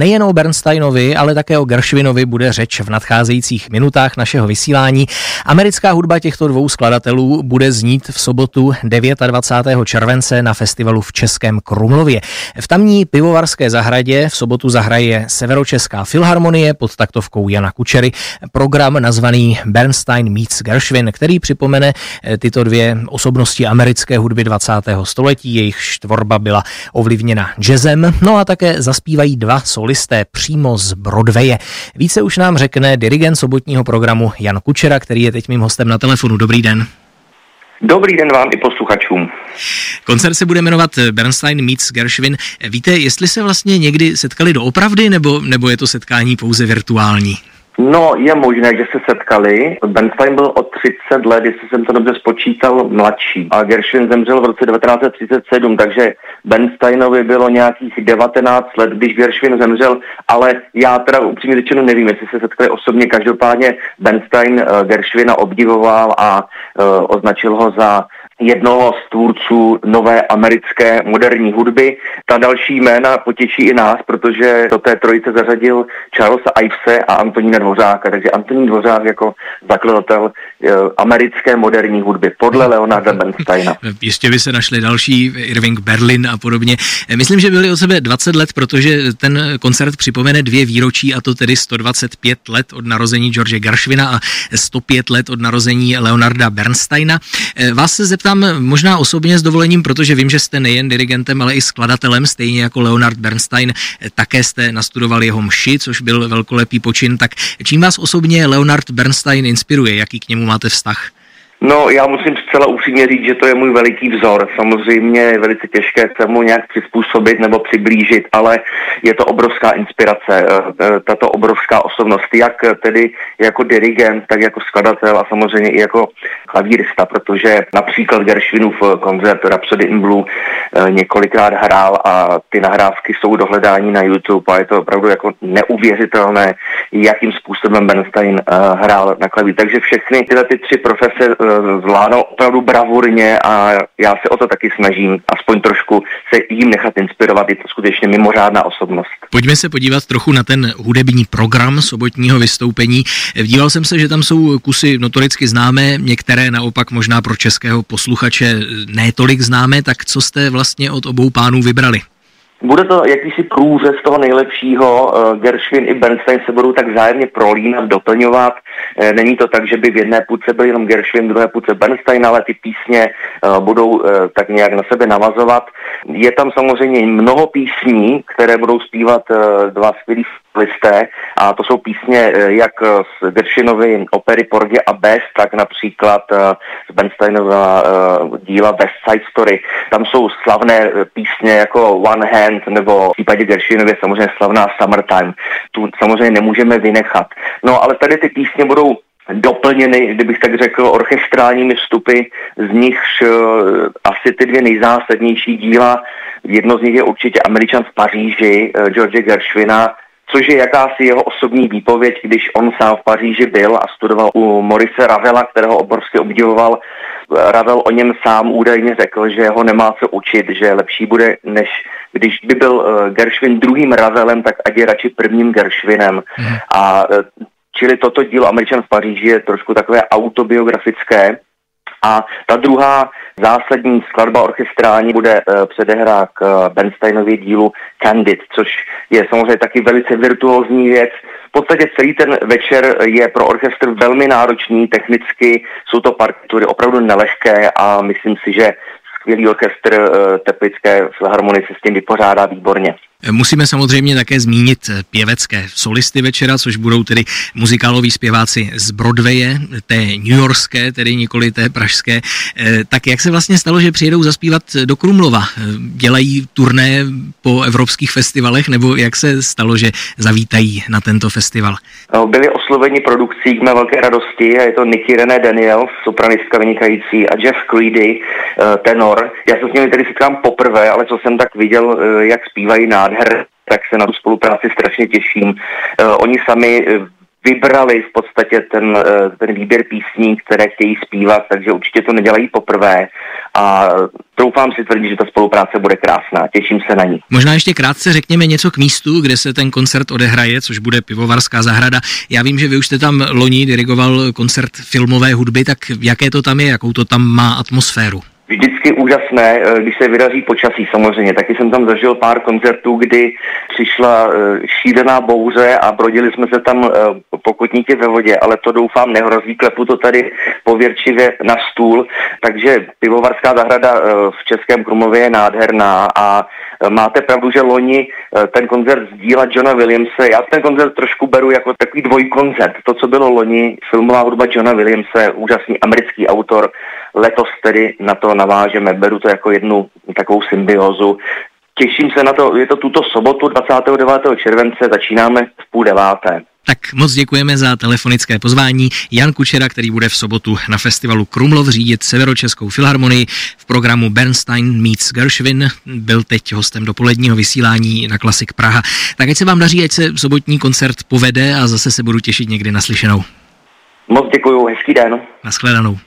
Nejen o Bernsteinovi, ale také o Gershwinovi bude řeč v nadcházejících minutách našeho vysílání. Americká hudba těchto dvou skladatelů bude znít v sobotu 29. července na festivalu v Českém Krumlově. V tamní pivovarské zahradě v sobotu zahraje Severočeská filharmonie pod taktovkou Jana Kučery program nazvaný Bernstein meets Gershwin, který připomene eh, tyto dvě osobnosti americké hudby 20. století. Jejich tvorba byla ovlivněna jazzem, no a také zaspívají dva solisté přímo z Broadwaye. Více už nám řekne dirigent sobotního programu Jan Kučera, který je teď mým hostem na telefonu. Dobrý den. Dobrý den vám i posluchačům. Koncert se bude jmenovat Bernstein meets Gershwin. Víte, jestli se vlastně někdy setkali doopravdy, nebo, nebo je to setkání pouze virtuální? No, je možné, že se setkali. Bernstein byl o 30 let, jestli jsem to dobře spočítal, mladší. A Gershwin zemřel v roce 1937, takže Bernsteinovi bylo nějakých 19 let, když Gershwin zemřel, ale já teda upřímně řečeno nevím, jestli se setkali osobně. Každopádně Bernstein uh, Gershwina obdivoval a uh, označil ho za jednoho z tvůrců nové americké moderní hudby. Ta další jména potěší i nás, protože do té trojice zařadil Charlesa Ivese a Antonína Dvořáka. Takže Antonín Dvořák jako zakladatel americké moderní hudby podle Leonarda Bernsteina. Ještě by se našli další, Irving Berlin a podobně. Myslím, že byli od sebe 20 let, protože ten koncert připomene dvě výročí a to tedy 125 let od narození George Gershwina a 105 let od narození Leonarda Bernsteina. Eh, vás se zeptám, zeptám možná osobně s dovolením, protože vím, že jste nejen dirigentem, ale i skladatelem, stejně jako Leonard Bernstein. Také jste nastudoval jeho mši, což byl velkolepý počin. Tak čím vás osobně Leonard Bernstein inspiruje? Jaký k němu máte vztah? No, já musím zcela upřímně říct, že to je můj veliký vzor. Samozřejmě je velice těžké se mu nějak přizpůsobit nebo přiblížit, ale je to obrovská inspirace, eh, eh, tato obrovská osobnost, jak tedy jako dirigent, tak jako skladatel a samozřejmě i jako klavírista, protože například Gershwinův koncert Rhapsody in Blue eh, několikrát hrál a ty nahrávky jsou dohledání na YouTube a je to opravdu jako neuvěřitelné, jakým způsobem Bernstein hrál na klavír. Takže všechny tyhle ty tři profese zvládal opravdu bravurně a já se o to taky snažím, aspoň trošku se jim nechat inspirovat, je to skutečně mimořádná osobnost. Pojďme se podívat trochu na ten hudební program sobotního vystoupení. Díval jsem se, že tam jsou kusy notoricky známé, některé naopak možná pro českého posluchače ne tolik známé, tak co jste vlastně od obou pánů vybrali? Bude to jakýsi průřez toho nejlepšího. Eh, Gershwin i Bernstein se budou tak zájemně prolínat, doplňovat. Eh, není to tak, že by v jedné půdce byl jenom Gershwin, v druhé půdce Bernstein, ale ty písně eh, budou tak nějak na sebe navazovat. Je tam samozřejmě mnoho písní, které budou zpívat dva skvělí listé a to jsou písně jak z Gershwinovy opery Porgy a Best, tak například z Bernsteinova díla West Side Story. Tam jsou slavné písně jako One Hand, nebo v případě Gershinově samozřejmě slavná Summertime. Tu samozřejmě nemůžeme vynechat. No ale tady ty písně budou doplněny, kdybych tak řekl, orchestrálními vstupy, z nich uh, asi ty dvě nejzásadnější díla. Jedno z nich je určitě Američan v Paříži, uh, George Gershwina, což je jakási jeho osobní výpověď, když on sám v Paříži byl a studoval u Morise Ravela, kterého obrovsky obdivoval. Ravel o něm sám údajně řekl, že ho nemá co učit, že lepší bude, než když by byl uh, Gershwin druhým Ravelem, tak ať je radši prvním Gershwinem. Hmm. A uh, čili toto dílo Američan v Paříži je trošku takové autobiografické. A ta druhá zásadní skladba orchestrální bude uh, předehrá k uh, Bernsteinově dílu Candid, což je samozřejmě taky velice virtuózní věc. V podstatě celý ten večer je pro orchestr velmi náročný, technicky jsou to partitury opravdu nelehké a myslím si, že skvělý orchestr uh, Teplické filharmonie se s tím vypořádá výborně. Musíme samozřejmě také zmínit pěvecké solisty večera, což budou tedy muzikáloví zpěváci z Broadwaye, té New Yorkské, tedy nikoli té pražské. Eh, tak jak se vlastně stalo, že přijedou zaspívat do Krumlova? Eh, dělají turné po evropských festivalech, nebo jak se stalo, že zavítají na tento festival? Byli osloveni produkcí k mé velké radosti a je to Nicky René Daniel, sopranistka vynikající, a Jeff Creedy, eh, tenor. Já jsem s nimi tedy setkám poprvé, ale co jsem tak viděl, jak zpívají nádher, tak se na tu spolupráci strašně těším. Uh, oni sami uh, vybrali v podstatě ten, ten výběr písní, které chtějí zpívat, takže určitě to nedělají poprvé a troufám si tvrdit, že ta spolupráce bude krásná. Těším se na ní. Možná ještě krátce řekněme něco k místu, kde se ten koncert odehraje, což bude Pivovarská zahrada. Já vím, že vy už jste tam loni dirigoval koncert filmové hudby, tak jaké to tam je, jakou to tam má atmosféru? Vždycky úžasné, eh, když se vydaří počasí samozřejmě. Taky jsem tam zažil pár koncertů, kdy přišla eh, šílená bouře a brodili jsme se tam eh, pokotníky ve vodě, ale to doufám nehrozí, klepu to tady pověrčivě na stůl. Takže pivovarská zahrada v Českém Krumlově je nádherná a máte pravdu, že loni ten koncert sdíla Johna Williamse. Já ten koncert trošku beru jako takový dvojkoncert. To, co bylo loni, filmová hudba Johna Williamse, úžasný americký autor, letos tedy na to navážeme. Beru to jako jednu takovou symbiozu. Těším se na to, je to tuto sobotu 29. července, začínáme v půl deváté. Tak moc děkujeme za telefonické pozvání. Jan Kučera, který bude v sobotu na festivalu Krumlov řídit Severočeskou filharmonii v programu Bernstein meets Gershwin, byl teď hostem dopoledního vysílání na Klasik Praha. Tak ať se vám daří, ať se sobotní koncert povede a zase se budu těšit někdy naslyšenou. Moc děkuji, hezký den. Naschledanou.